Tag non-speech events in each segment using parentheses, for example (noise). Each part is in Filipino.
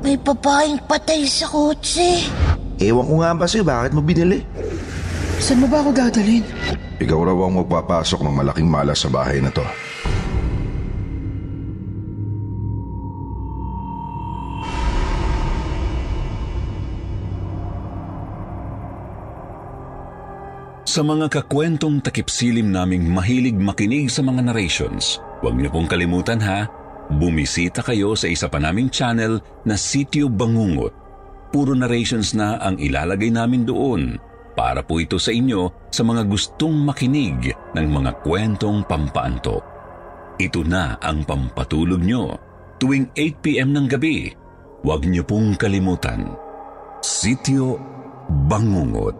May babaeng patay sa kotse. Ewan ko nga ba sa'yo, bakit mo binili? Saan mo ba ako dadalhin? Ikaw raw ang magpapasok ng malaking malas sa bahay na to. Sa mga kakwentong takipsilim naming mahilig makinig sa mga narrations, huwag niyo pong kalimutan ha, bumisita kayo sa isa pa naming channel na Sityo Bangungot. Puro narrations na ang ilalagay namin doon para po ito sa inyo sa mga gustong makinig ng mga kwentong pampaantok. Ito na ang pampatulog nyo tuwing 8pm ng gabi. Huwag niyo pong kalimutan. Sityo Bangungot.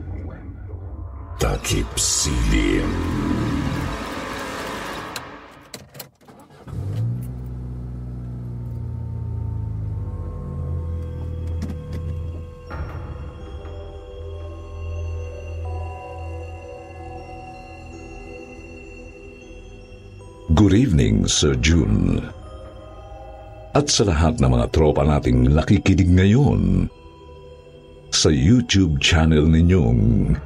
takip silim. Good evening, Sir June. At sa lahat ng mga tropa nating nakikinig ngayon sa YouTube channel ninyong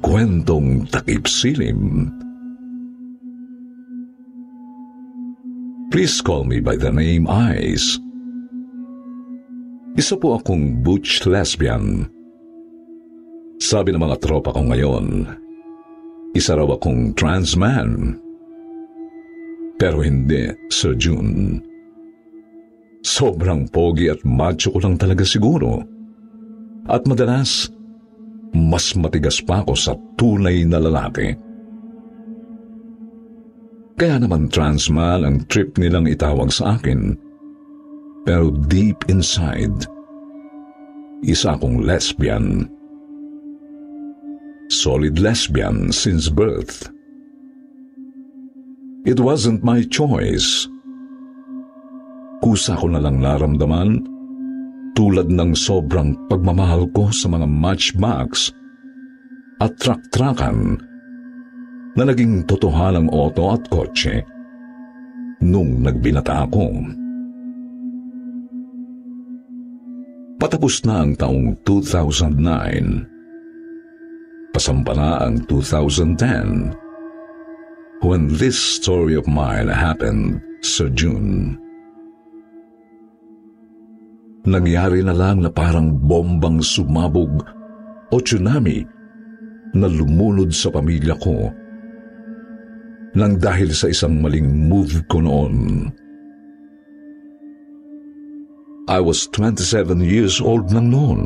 Kwentong Takip Silim. Please call me by the name Ice. Isa po akong butch lesbian. Sabi ng mga tropa ko ngayon, isa raw akong trans man. Pero hindi, Sir June. Sobrang pogi at macho ko lang talaga siguro. At madalas, mas matigas pa ako sa tunay na lalaki. Kaya naman trans man ang trip nilang itawag sa akin. Pero deep inside, isa akong lesbian. Solid lesbian since birth. It wasn't my choice. Kusa ko na lang naramdaman tulad ng sobrang pagmamahal ko sa mga matchbox at trak-trakan na naging totohanang oto at kotse nung nagbinata ako. Patapos na ang taong 2009. Pasampa na ang 2010 when this story of mine happened sa June. Nangyari na lang na parang bombang sumabog o tsunami na lumunod sa pamilya ko nang dahil sa isang maling move ko noon. I was 27 years old nang noon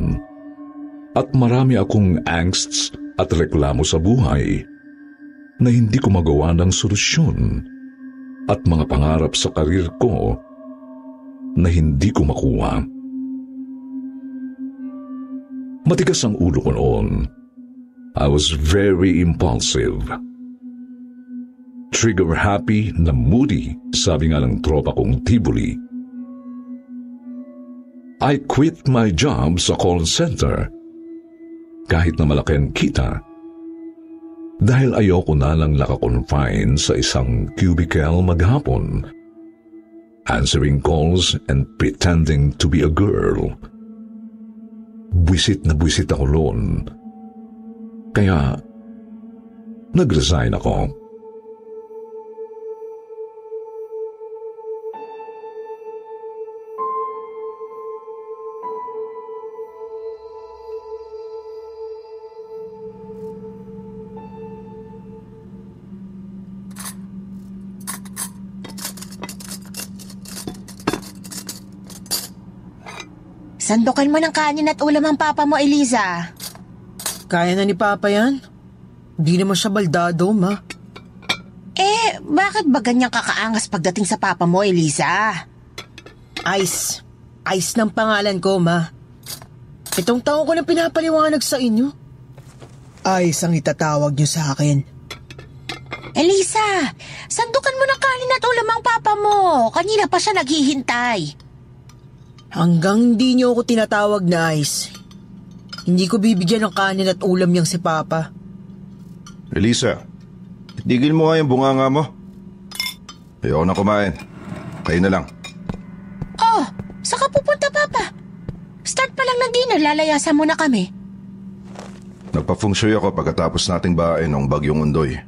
at marami akong angsts at reklamo sa buhay na hindi ko magawa ng solusyon at mga pangarap sa karir ko na hindi ko makuha. Matigas ang ulo ko noon. I was very impulsive. Trigger happy na moody, sabi nga ng tropa kong Tibuli. I quit my job sa call center kahit na malaki ang kita dahil ayoko na lang nakakonfine sa isang cubicle maghapon answering calls and pretending to be a girl. Buisit na buisit ako noon. Kaya, nag-resign ako. Sandukan mo ng kanin at ulam ang papa mo, Eliza. Kaya na ni Papa yan? Hindi naman siya baldado, ma. Eh, bakit ba ganyang kakaangas pagdating sa papa mo, Eliza? Ice. Ice ng pangalan ko, ma. Itong taon ko na pinapaliwanag sa inyo. Ice ang itatawag niyo sa akin. Elisa, sandukan mo ng kanin at ulam ang papa mo. Kanina pa siya naghihintay. Hanggang hindi niyo ako tinatawag na Ice, hindi ko bibigyan ng kanin at ulam niyang si Papa. Elisa, tigil mo nga yung bunganga mo. Ayoko na kumain. Kayo na lang. Oh, saan ka pupunta, Papa? Start pa lang ng dinner, lalayasan mo na kami. Nagpa-feng ako pagkatapos nating bahay ng bagyong undoy.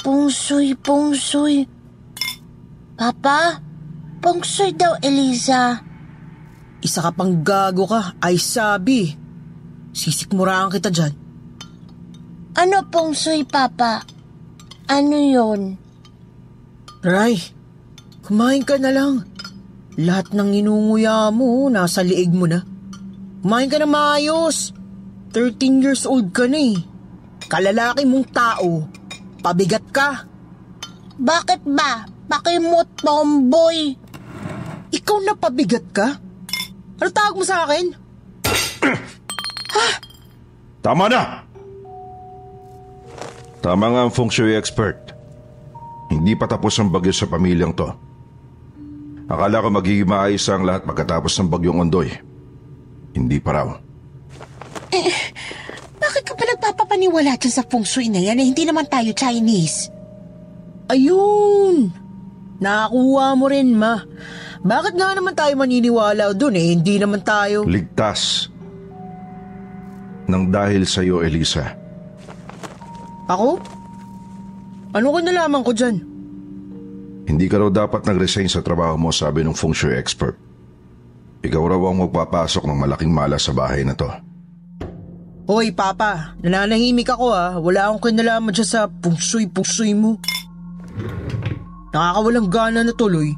Pungsoy, pungsoy. Papa, pungsoy daw, Eliza. Isa ka pang gago ka, ay sabi. Sisikmuraan kita dyan. Ano pungsoy, Papa? Ano yon? Ray, kumain ka na lang. Lahat ng inunguya mo, nasa liig mo na. Kumain ka na maayos. 13 years old ka na eh. Kalalaki mong tao. Pabigat ka. Bakit ba? Pakimot, tomboy. Ikaw na pabigat ka? Ano tawag mo sa akin? Tama na! Tama nga ang feng shui expert. Hindi pa tapos ang bagyo sa pamilyang to. Akala ko magiging maayos ang lahat pagkatapos ng bagyong ondoy. Hindi pa raw. Bakit ka ba nagpapapaniwala dyan sa feng shui na yan eh? Hindi naman tayo Chinese. Ayun! Nakakuha mo rin, ma. Bakit nga naman tayo maniniwala doon eh? Hindi naman tayo... Ligtas. Nang dahil sa iyo, Elisa. Ako? Ano ko nalaman ko dyan? Hindi ka raw dapat nag-resign sa trabaho mo, sabi ng feng shui expert. Ikaw raw ang magpapasok ng malaking malas sa bahay na to. Hoy, Papa. Nananahimik ako ah. Wala akong kinalaman dyan sa pungsoy-pungsoy mo. Nakakawalang gana na tuloy.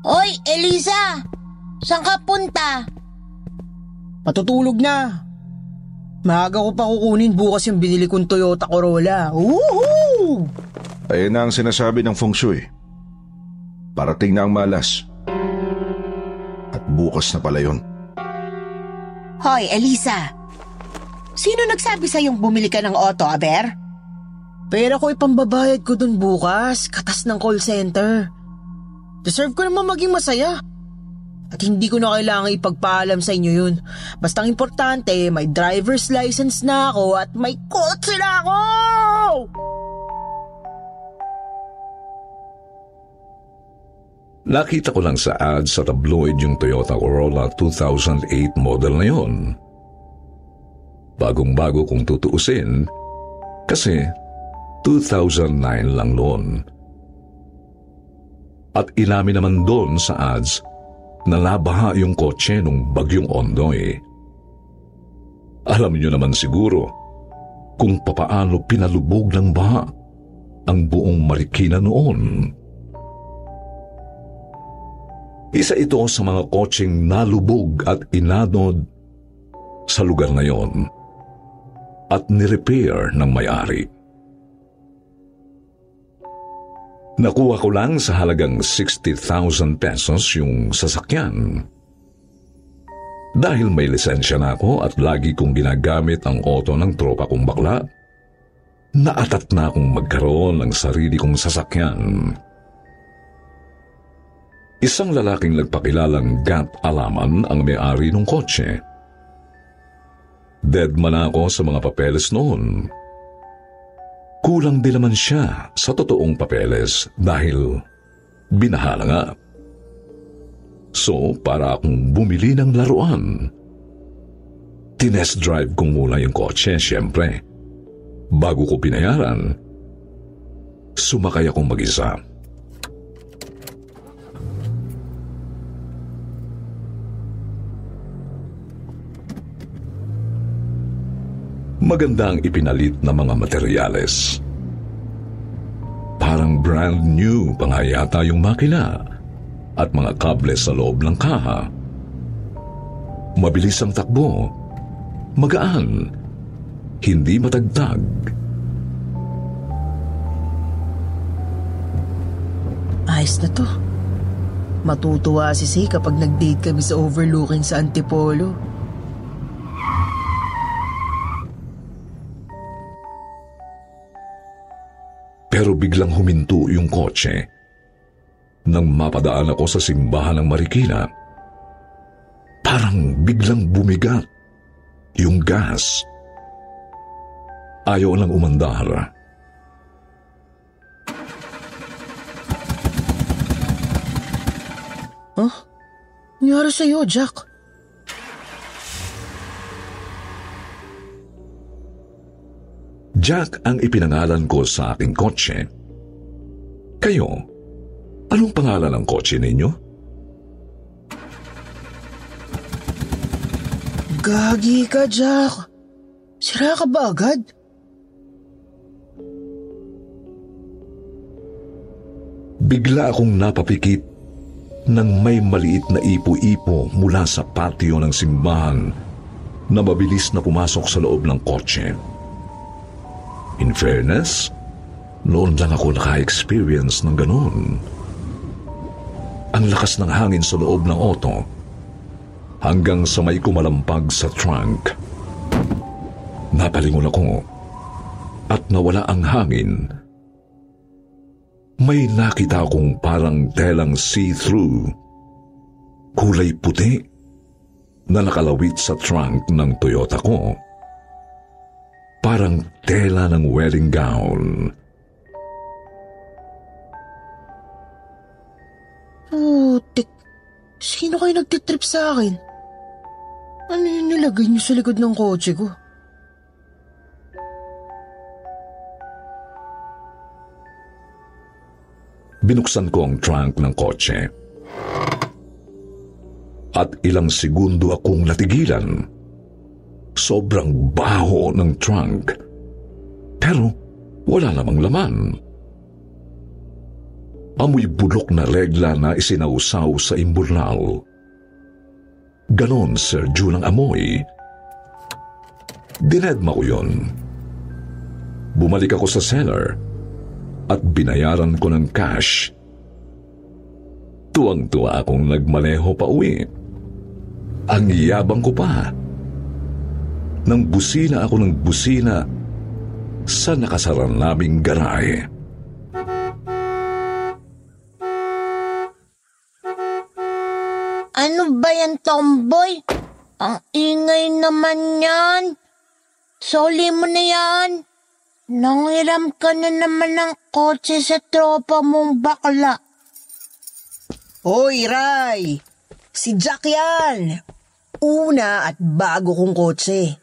Hoy, Eliza! Saan ka punta? Patutulog na. Maaga ko pa kukunin bukas yung binili kong Toyota Corolla. Woohoo! Ayan na ang sinasabi ng feng shui. Parating na ang malas. At bukas na pala yun. Hoy, Eliza! Sino nagsabi sa'yong bumili ka ng auto, Aber? Pera ko ipambabayad ko dun bukas. Katas ng call center. Deserve ko naman maging masaya. At hindi ko na kailangan ipagpaalam sa inyo yun. Bastang importante, may driver's license na ako at may kotse na ako! Nakita ko lang sa ad sa tabloid yung Toyota Corolla 2008 model na yon. Bagong-bago kung tutuusin kasi 2009 lang noon. At inamin naman doon sa ads na nabaha yung kotse nung bagyong Ondoy. Alam niyo naman siguro kung papaano pinalubog ng baha ang buong Marikina noon. Isa ito sa mga kotseng nalubog at inanod sa lugar na yon at nirepair ng may-ari. Nakuha ko lang sa halagang 60,000 pesos yung sasakyan. Dahil may lisensya na ako at lagi kong ginagamit ang auto ng tropa kong bakla, naatat na akong magkaroon ng sarili kong sasakyan. Isang lalaking nagpakilalang Gat Alaman ang may-ari ng kotse. Dead man ako sa mga papeles noon. Kulang din naman siya sa totoong papeles dahil binahala nga. So, para akong bumili ng laruan. Tinest drive ko muna yung kotse, siyempre. Bago ko pinayaran, sumakay akong mag-isa. Maganda ang ipinalit na mga materyales. Parang brand new pa nga yata yung makina at mga kable sa loob ng kaha. Mabilis ang takbo, magaan, hindi matagtag. Ayos na to. Matutuwa si Si kapag nag-date kami sa overlooking sa Antipolo. Pero biglang huminto yung kotse. Nang mapadaan ako sa simbahan ng Marikina, parang biglang bumigat yung gas. Ayaw lang umandar. Huh? Nangyari sa'yo, Jack? Jack ang ipinangalan ko sa aking kotse. Kayo, anong pangalan ng kotse ninyo? Gagi ka, Jack. Sira ka ba agad? Bigla akong napapikit nang may maliit na ipo-ipo mula sa patio ng simbahan na mabilis na pumasok sa loob ng kotse. In fairness, noon lang ako naka-experience ng ganun. Ang lakas ng hangin sa loob ng auto hanggang sa may kumalampag sa trunk. Napalingon ako at nawala ang hangin. May nakita akong parang telang see-through, kulay puti na nakalawit sa trunk ng Toyota ko. Parang tela ng wedding gown. Putik. Sino kayo nagtitrip sa akin? Ano yung nilagay niyo sa likod ng kotse ko? Binuksan ko ang trunk ng kotse. At ilang segundo akong natigilan. Sobrang baho ng trunk. Pero wala namang laman. Amoy bulok na regla na isinausaw sa imburnal. Ganon, Sir June, ang amoy. Dinedma ko yun. Bumalik ako sa cellar at binayaran ko ng cash. Tuwang-tuwa akong nagmaneho pa uwi. Ang yabang ko pa. Nang busina ako ng busina sa nakasaran naming garahe. Ano ba yan, tomboy? Ang ingay naman yan. Soli mo na yan. Nanghiram ka na naman ng kotse sa tropa mong bakla. Hoy, Ray! Si Jack yan! Una at bago kong kotse.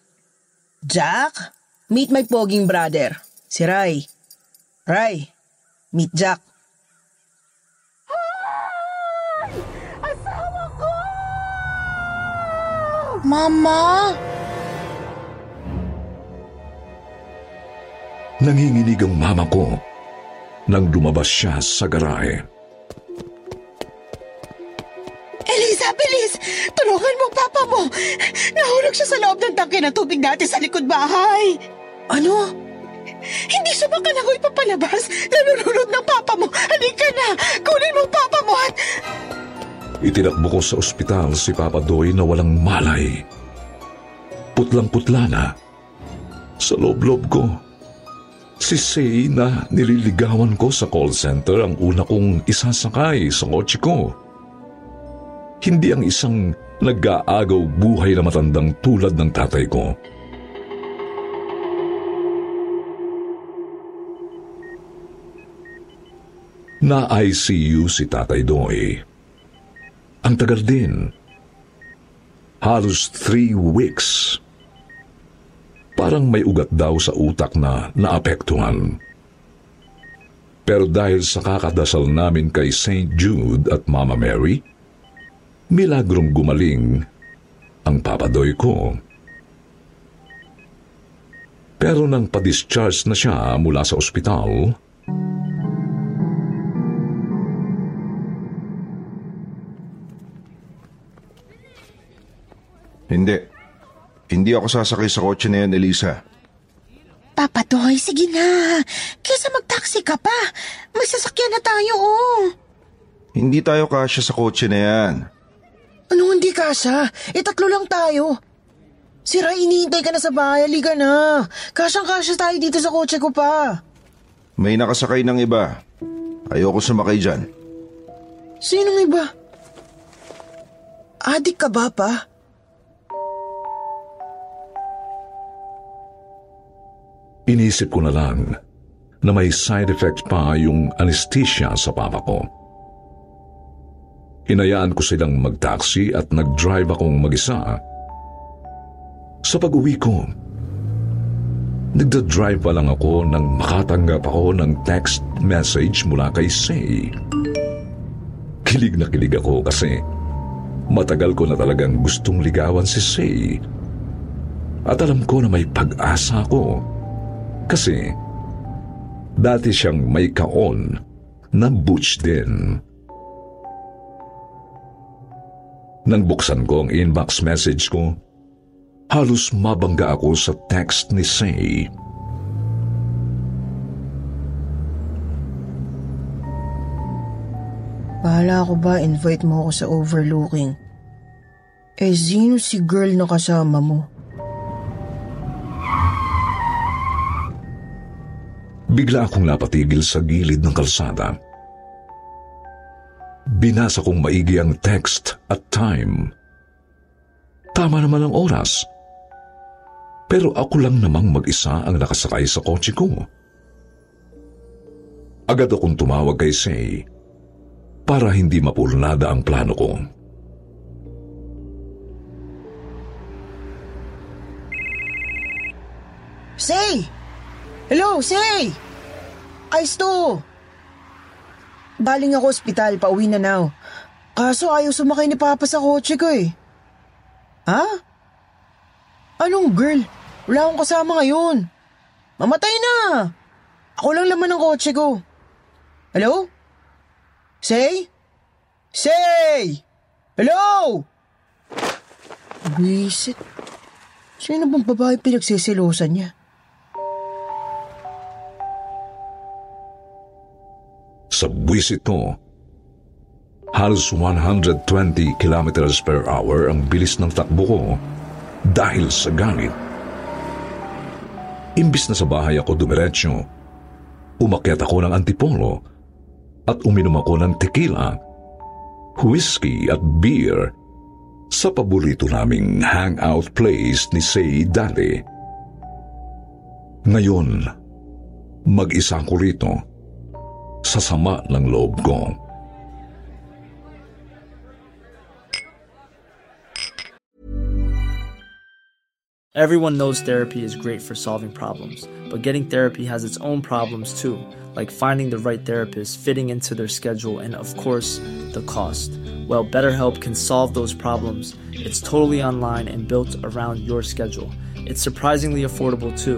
Jack, meet my poging brother, si Ray. Ray, meet Jack. Mama! Nanginginig ang mama ko nang lumabas siya sa garahe. Elisa, bilis! Tulungan mo papa mo! Nahulog siya sa loob ng tangke ng tubig natin sa likod bahay! Ano? Hindi sumakal ako ipapalabas. Nalulunod ng papa mo. Halika na! Kunin mo papa mo at... Itinakbo ko sa ospital si Papa Doy na walang malay. Putlang-putla na. Sa loob-loob ko, si Say na nililigawan ko sa call center ang una kong isasakay sa kotse ko. Hindi ang isang nag-aagaw buhay na matandang tulad ng tatay ko. Na ICU si Tatay Doy. Ang tagal din. Halos three weeks. Parang may ugat daw sa utak na naapektuhan. Pero dahil sa kakadasal namin kay St. Jude at Mama Mary, milagrong gumaling ang papadoy ko. Pero nang pa-discharge na siya mula sa ospital, Hindi. Hindi ako sasakay sa kotse na yan, Elisa. Papa Doy, sige na. Kesa mag-taxi ka pa. May sasakyan na tayo, oh. Hindi tayo kasya sa kotse na yan. Ano hindi kasha? E tatlo lang tayo. Si Ray, iniintay ka na sa bahay. Halika na. Kasyang-kasya tayo dito sa kotse ko pa. May nakasakay ng iba. Ayoko sumakay dyan. Sinong iba? Adik ka ba pa? inisip ko na lang na may side effect pa yung anesthesia sa papa ko. Hinayaan ko silang mag-taxi at nag-drive akong mag-isa. Sa pag-uwi ko, nagda-drive pa lang ako nang makatanggap ako ng text message mula kay Say. Kilig na kilig ako kasi matagal ko na talagang gustong ligawan si Say. At alam ko na may pag-asa ako kasi dati siyang may kaon na butch din. Nang buksan ko ang inbox message ko, halos mabangga ako sa text ni Say. Bahala ako ba invite mo ako sa overlooking? Eh, sino si girl na kasama mo? Bigla akong napatigil sa gilid ng kalsada. Binasa kong maigi ang text at time. Tama naman ang oras. Pero ako lang namang mag-isa ang nakasakay sa kotse ko. Agad akong tumawag kay Say para hindi mapurnada ang plano ko. Say! Hello, Say! Ayos to! Baling ako ospital, pauwi na now. Kaso ayaw sumakay ni Papa sa kotse ko eh. Ha? Anong girl? Wala akong kasama ngayon. Mamatay na! Ako lang laman ng kotse ko. Hello? Say? Say! Hello? Bisit. Sino bang babae pinagsisilosan niya? Sa buwisit ko, halos 120 kilometers per hour ang bilis ng takbo ko dahil sa galit. Imbis na sa bahay ako dumiretso, umakyat ako ng antipolo at uminom ako ng tequila, whiskey at beer sa paborito naming hangout place ni Say dati. Ngayon, mag-isa ko rito sa sama ng loob ko. Everyone knows therapy is great for solving problems, but getting therapy has its own problems too, like finding the right therapist, fitting into their schedule, and of course, the cost. Well, BetterHelp can solve those problems. It's totally online and built around your schedule. It's surprisingly affordable too.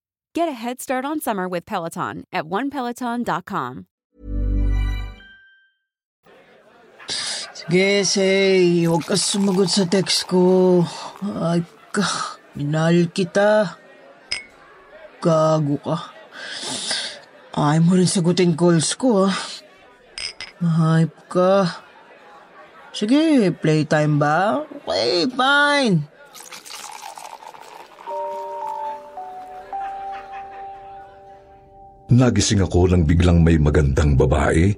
Get a head start on summer with Peloton at onepeloton.com. Sige, say, huwag ka sumagot sa text ko. Ay ka, minahal kita. Gago ka. Ayaw mo rin sagutin calls ko, ah. Hype ka. Sige, playtime ba? Okay, fine. Nagising ako nang biglang may magandang babae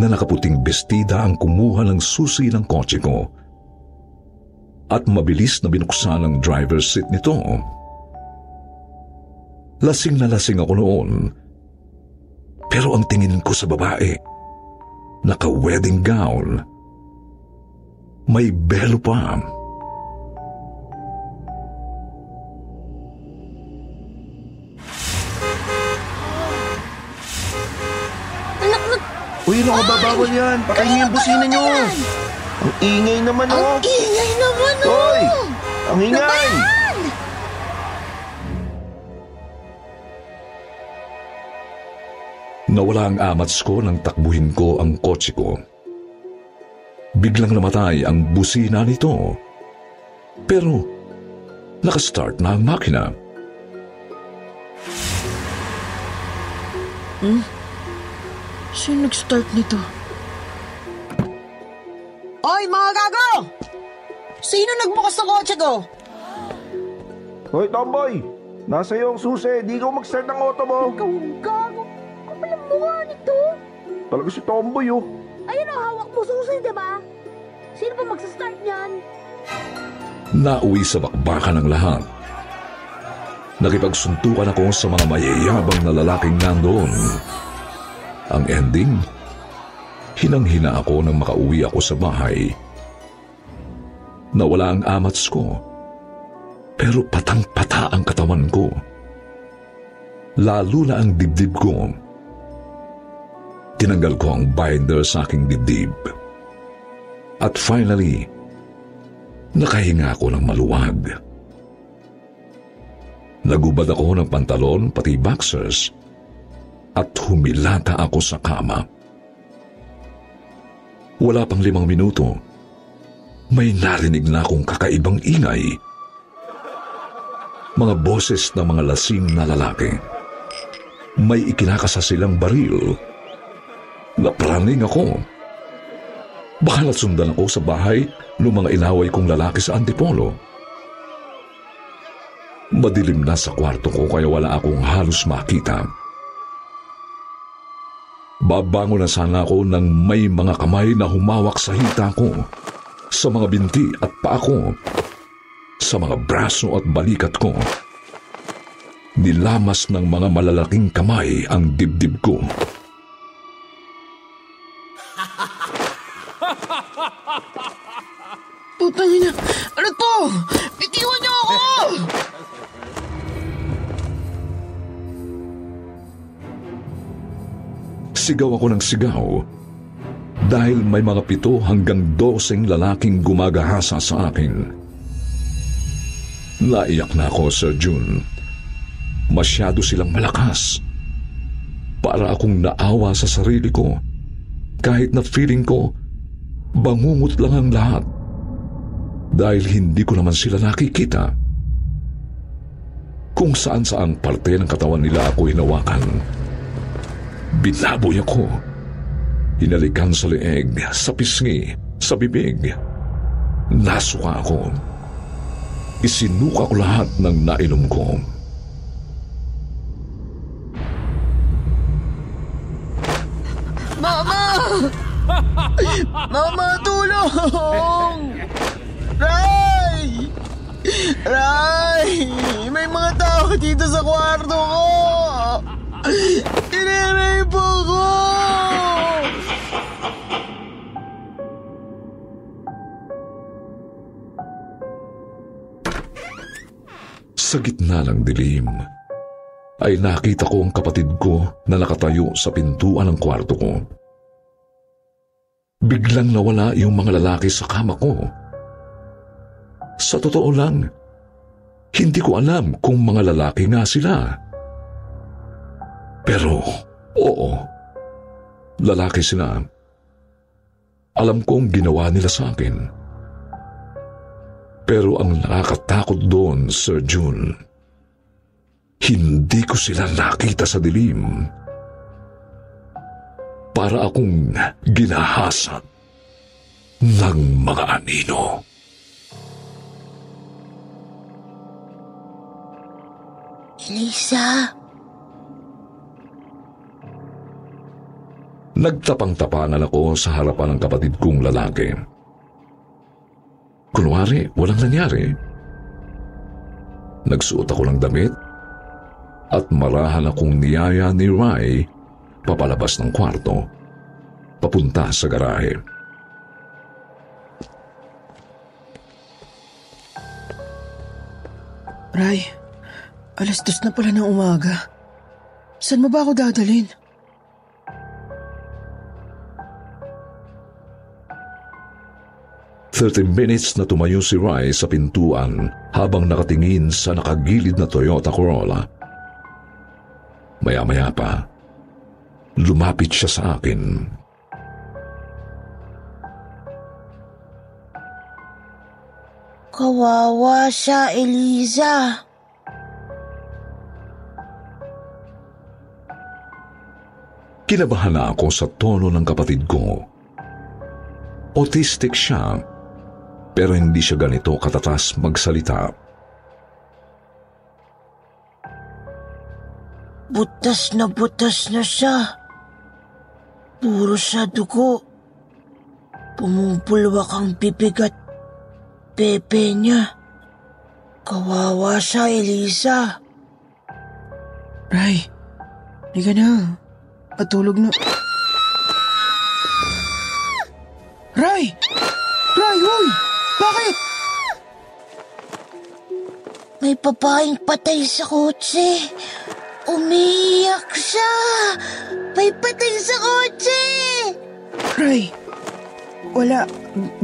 na nakaputing bestida ang kumuha ng susi ng kotse ko. At mabilis na binuksan ang driver's seat nito. Lasing na lasing ako noon. Pero ang tingin ko sa babae, naka-wedding gown. May belo pa. Anak Uy, ano ka ba? Bawal yan. Pakain niyo yung busina niyo. Ang ingay naman, ang oh. ingay naman, oh! Hoy! Ang ingay! Labayan! Nawala ang amats ko nang takbuhin ko ang kotse ko. Biglang namatay ang busina nito. Pero nakastart na ang makina. Sino nag-start nito? Oy, mga gago! Sino nagbukas ng kotse ko? Hoy, tomboy! Nasa iyo ang susi. Di ikaw mag-start ng auto mo. Ikaw ang gago. Kapal ang mukha nito. Talaga si tomboy, oh. Ayun ang hawak mo susi, di ba? Sino ba magsastart niyan? Nauwi sa bakbakan ng lahat. Nakipagsuntukan ako sa mga mayayabang na lalaking nandoon. Ang ending, hinang-hina ako nang makauwi ako sa bahay. Nawala ang amats ko, pero patang-pata ang katawan ko. Lalo na ang dibdib ko. Tinanggal ko ang binder sa aking dibdib. At finally, nakahinga ako ng maluwag. Nagubad ako ng pantalon pati boxers at humilata ako sa kama. Wala pang limang minuto, may narinig na akong kakaibang ingay. Mga boses ng mga lasing na lalaki. May ikinakasa silang baril. Napraning ako. Baka nasundan ako sa bahay ng mga inaway kong lalaki sa Antipolo. Madilim na sa kwarto ko kaya wala akong halos makita. Babango na sana ako nang may mga kamay na humawak sa hita ko, sa mga binti at paa ko, sa mga braso at balikat ko. Nilamas ng mga malalaking kamay ang dibdib ko. Putang ina! Ano? Sigaw ako ng sigaw dahil may mga pito hanggang doseng lalaking gumagahasa sa akin. Naiyak na ako, Sir June. Masyado silang malakas. Para akong naawa sa sarili ko. Kahit na feeling ko, bangungot lang ang lahat. Dahil hindi ko naman sila nakikita. Kung saan saang parte ng katawan nila ako hinawakan. Binaboy ako. Hinalikan sa leeg, sa pisngi, sa bibig. Nasuka ako. Isinuka ko lahat ng nainom ko. Mama! (laughs) Mama, tulong! Ray! Ray! May mga tao dito sa kwarto ko! Inirape ako! Sa gitna ng dilim, ay nakita ko ang kapatid ko na nakatayo sa pintuan ng kwarto ko. Biglang nawala yung mga lalaki sa kama ko. Sa totoo lang, hindi ko alam kung mga lalaki nga sila. Pero, oo, lalaki sila. Alam kong ginawa nila sa akin. Pero ang nakakatakot doon, Sir June, hindi ko sila nakita sa dilim. Para akong ginahasa ng mga anino. Elisa, Nagtapang-tapanan ako sa harapan ng kapatid kong lalaki. Kunwari, walang nangyari. Nagsuot ako ng damit at marahan akong niyaya ni Rai papalabas ng kwarto, papunta sa garahe. Ray, alas dos na pala ng umaga. Saan mo ba ako dadalhin? Thirty minutes na tumayo si Rai sa pintuan habang nakatingin sa nakagilid na Toyota Corolla. Maya-maya pa, lumapit siya sa akin. kawawa siya, Eliza. Kinabahan na ako sa tono ng kapatid ko. Autistic siya, pero hindi siya ganito katatas magsalita. Butas na butas na siya. Puro siya dugo. Pumupulwak ang bibig at pepe niya. Kawawa siya, Elisa. Ray, hindi ka na. Patulog na. Ray! Ray! Bakit? May babaeng patay sa kotse. Umiiyak siya. May patay sa kotse. Ray, wala.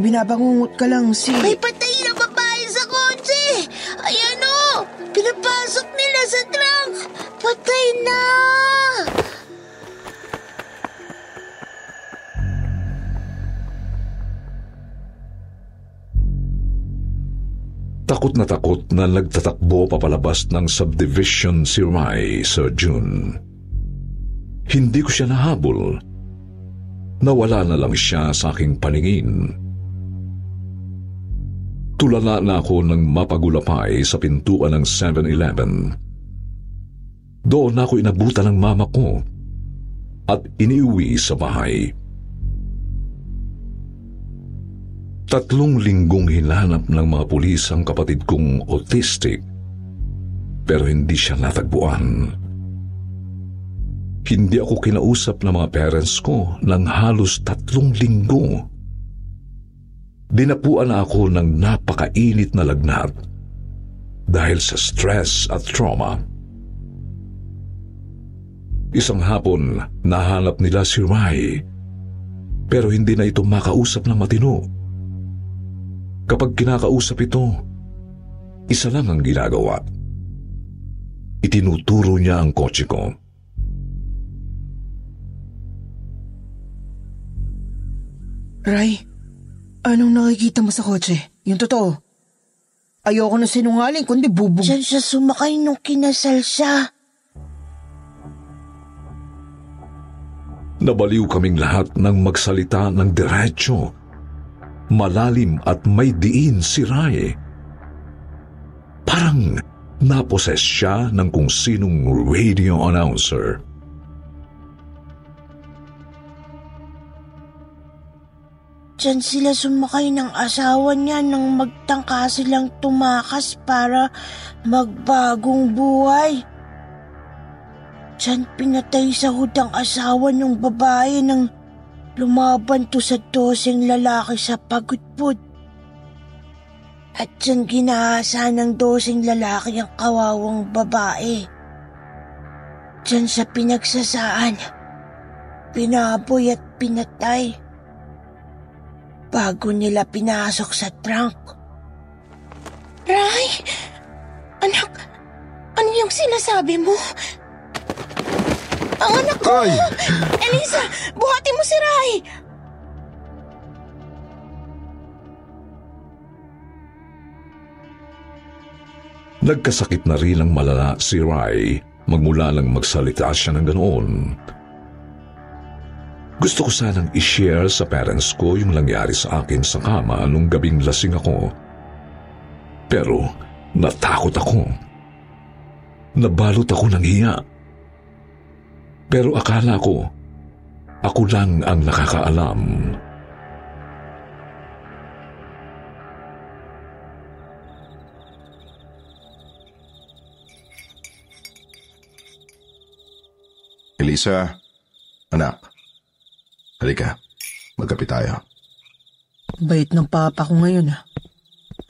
Binabangungot ka lang si... May patay na babae sa kotse. Ayan o. Pinapasok nila sa truck. Patay na. Takot na takot na nagtatakbo papalabas ng subdivision si Rai, Sir June. Hindi ko siya nahabol. Nawala na lang siya sa aking paningin. Tulala na ako ng mapagulapay sa pintuan ng 7-Eleven. Doon ako inabutan ng mama ko at iniuwi sa bahay. Tatlong linggong hinanap ng mga pulis ang kapatid kong autistic pero hindi siya natagpuan. Hindi ako kinausap ng mga parents ko ng halos tatlong linggo. Dinapuan na ako ng napakainit na lagnat dahil sa stress at trauma. Isang hapon, nahanap nila si Rai pero hindi na ito makausap ng matino. Kapag kinakausap ito, isa lang ang ginagawa. Itinuturo niya ang kotse ko. Ray, anong nakikita mo sa kotse? Yung totoo. Ayoko na sinungaling, kundi bubog... Diyan siya sumakay nung kinasal siya. Nabaliw kaming lahat ng magsalita ng diretsyo. Malalim at may diin si Rai. Parang naposes siya ng kung sinong radio announcer. Diyan sila sumakay ng asawa niya nang magtangka silang tumakas para magbagong buhay. Diyan pinatay sa hudang asawa ng babae nang lumaban to sa doseng lalaki sa pagutpod. At diyan ginahasa ng doseng lalaki ang kawawang babae. dyan sa pinagsasaan. Pinaboy at pinatay. Bago nila pinasok sa trunk. Ray! Anak, ano yung sinasabi mo? Ang anak ko! Ay! Elisa, buhati mo si Ray! Nagkasakit na rin ang malala si Rai magmula lang magsalita siya ng ganoon. Gusto ko sanang i-share sa parents ko yung nangyari sa akin sa kama nung gabing lasing ako. Pero natakot ako. Nabalot ako ng hiya. Pero akala ko, ako lang ang nakakaalam. Elisa, anak. Halika, magkape tayo. Bait ng papa ko ngayon ah.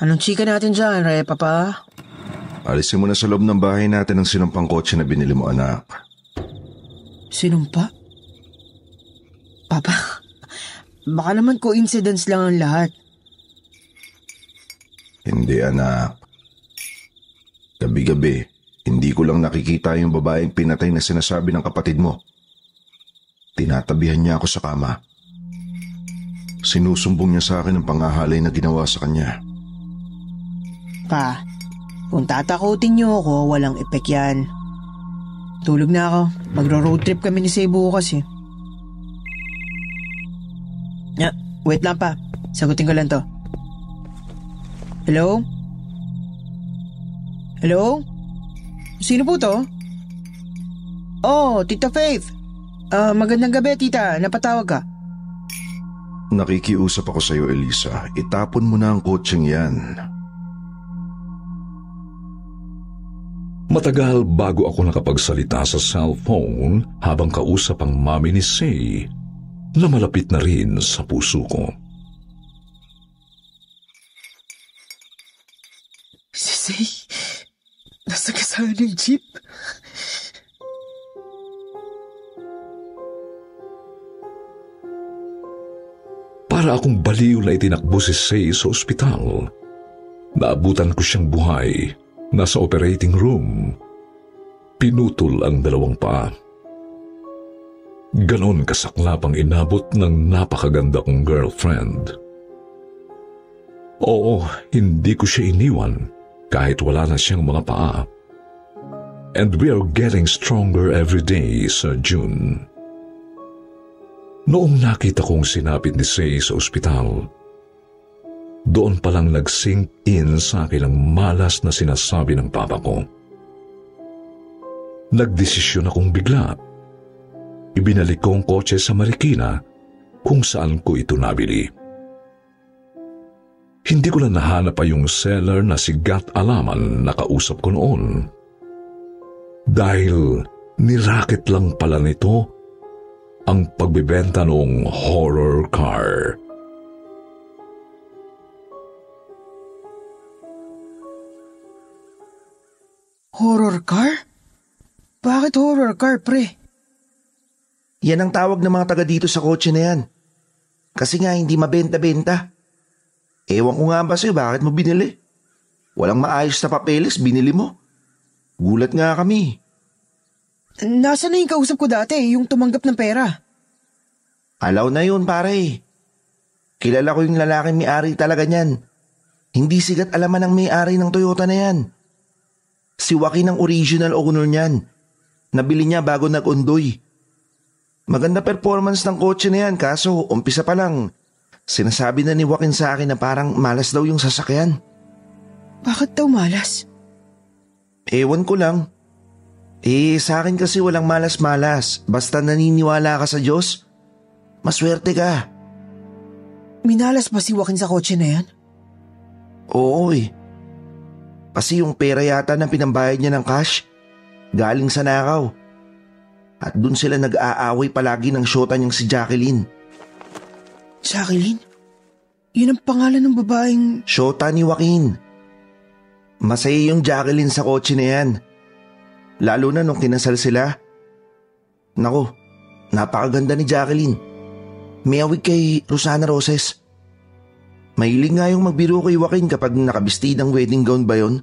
Anong chika natin dyan, Ray, papa? Alisin mo na sa loob ng bahay natin ang sinumpang kotse na binili mo, anak. Sinumpa? Papa, baka naman coincidence lang ang lahat. Hindi, anak. Gabi-gabi, hindi ko lang nakikita yung babaeng pinatay na sinasabi ng kapatid mo. Tinatabihan niya ako sa kama. Sinusumbong niya sa akin ang pangahalay na ginawa sa kanya. Pa, kung tatakutin niyo ako, walang epek yan. Tulog na ako. Magro-road trip kami ni Say bukas eh. Ya, wait lang pa. Sagutin ko lang to. Hello? Hello? Sino po to? Oh, Tita Faith. Ah, magandang gabi, tita. Napatawag ka. Nakikiusap ako sa iyo, Elisa. Itapon mo na ang kotseng yan. Matagal bago ako nakapagsalita sa cellphone habang kausap ang mami ni Say na malapit na rin sa puso ko. Si Say, nasa kasama ng jeep. Para akong baliw na itinakbo si Say sa ospital. Naabutan ko siyang buhay, nasa operating room. Pinutol ang dalawang paa. Ganon kasaklap ang inabot ng napakaganda kong girlfriend. Oo, hindi ko siya iniwan kahit wala na siyang mga paa. And we are getting stronger every day, Sir June. Noong nakita kong sinapit ni Say sa ospital, doon palang nag-sink in sa akin ang malas na sinasabi ng papa ko. Nagdesisyon akong bigla. Ibinalik ko ang kotse sa Marikina kung saan ko ito nabili. Hindi ko na nahanap pa yung seller na si Gat Alaman na kausap ko noon. Dahil niraket lang pala nito ang pagbibenta ng horror car. Horror car? Bakit horror car, pre? Yan ang tawag ng mga taga dito sa kotse na yan. Kasi nga hindi mabenta-benta. Ewan ko nga ba sa'yo bakit mo binili? Walang maayos na papeles, binili mo. Gulat nga kami. Nasaan na yung kausap ko dati, yung tumanggap ng pera? Alaw na yun pare. Kilala ko yung lalaking may-ari talaga niyan. Hindi sigat alaman ng may-ari ng Toyota na yan. Si Joaquin ang original owner niyan. Nabili niya bago nag-undoy. Maganda performance ng kotse na yan kaso umpisa pa lang. Sinasabi na ni Joaquin sa akin na parang malas daw yung sasakyan. Bakit daw malas? Ewan ko lang. Eh, sa akin kasi walang malas-malas. Basta naniniwala ka sa Diyos, maswerte ka. Minalas ba si Joaquin sa kotse na yan? Oo eh. Kasi yung pera yata na pinambayad niya ng cash, galing sa nakaw. At dun sila nag-aaway palagi ng syota niyang si Jacqueline. Jacqueline? Yun ang pangalan ng babaeng... Syota ni Joaquin. Masaya yung Jacqueline sa kotse na yan. Lalo na nung kinasal sila, Nako, napakaganda ni Jacqueline. May awig kay Rosana Roses. Mahilig nga yung magbiro kay Joaquin kapag nakabistid ang wedding gown ba yon?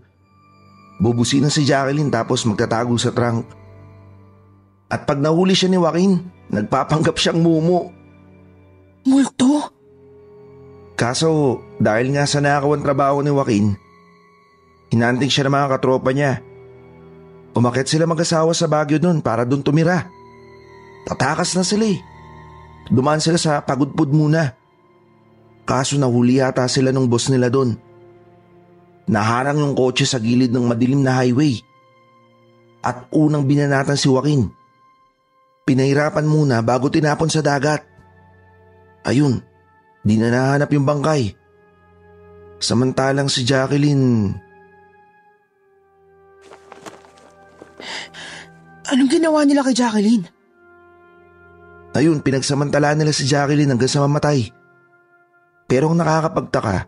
Bubusin si Jacqueline tapos magtatago sa trunk. At pag nahuli siya ni Joaquin, nagpapanggap siyang mumu. Multo? Kaso dahil nga sa nakakawan trabaho ni Joaquin, hinanting siya ng mga katropa niya. Umakit sila mag-asawa sa Baguio nun para doon tumira. Tatakas na sila eh. Dumaan sila sa pagudpud muna. Kaso nahuli yata sila ng boss nila doon. Naharang yung kotse sa gilid ng madilim na highway. At unang binanatan si Joaquin. Pinahirapan muna bago tinapon sa dagat. Ayun, di na nahanap yung bangkay. Samantalang si Jacqueline... Anong ginawa nila kay Jacqueline? Ayun, pinagsamantala nila si Jacqueline hanggang sa mamatay. Pero ang nakakapagtaka,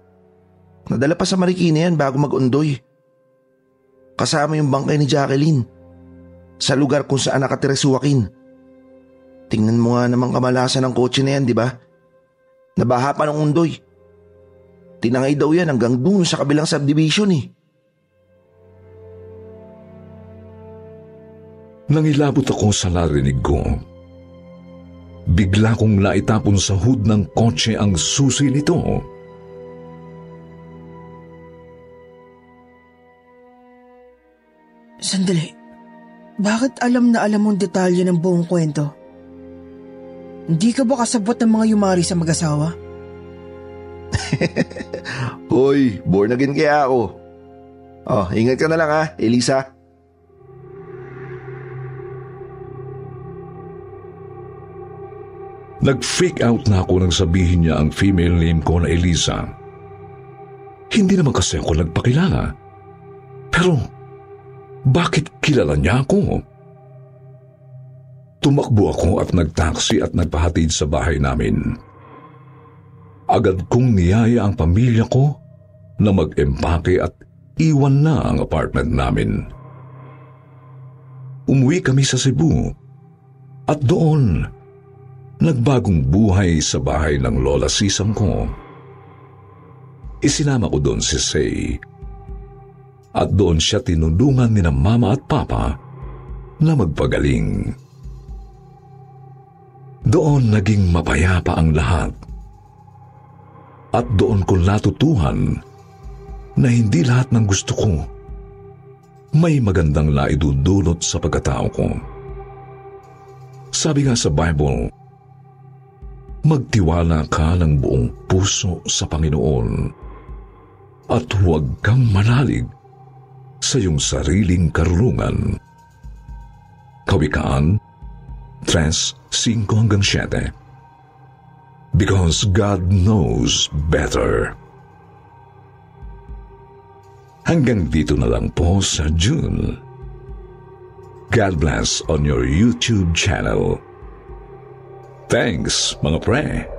nadala pa sa Marikina yan bago mag-undoy. Kasama yung bangkay ni Jacqueline sa lugar kung saan nakatira si Joaquin. Tingnan mo nga namang kamalasan ng kotse na yan, di ba? Nabaha pa ng undoy. Tinangay daw yan hanggang dun sa kabilang subdivision eh. Nangilabot ako sa narinig ko. Bigla kong naitapon sa hood ng kotse ang susi nito. Sandali. Bakit alam na alam mong detalye ng buong kwento? Hindi ka ba kasabot ng mga yumari sa mag-asawa? (laughs) Hoy, born again kaya ako. Oh, ingat ka na lang ha, Elisa. Nag-freak out na ako nang sabihin niya ang female name ko na Elisa. Hindi naman kasi ako nagpakilala. Pero, bakit kilala niya ako? Tumakbo ako at nagtaksi at nagpahatid sa bahay namin. Agad kong niyaya ang pamilya ko na mag-empake at iwan na ang apartment namin. Umuwi kami sa Cebu at doon nagbagong buhay sa bahay ng lola sisang ko. Isinama ko doon si Say. At doon siya tinulungan ni na mama at papa na magpagaling. Doon naging mapayapa ang lahat. At doon ko natutuhan na hindi lahat ng gusto ko may magandang naidudulot sa pagkatao ko. Sabi nga sa Bible, Magtiwala ka ng buong puso sa Panginoon at huwag kang manalig sa iyong sariling karunungan. Kawikaan 3.5 hanggang 7 Because God knows better. Hanggang dito na lang po sa June. God bless on your YouTube channel. Thanks, mga pre.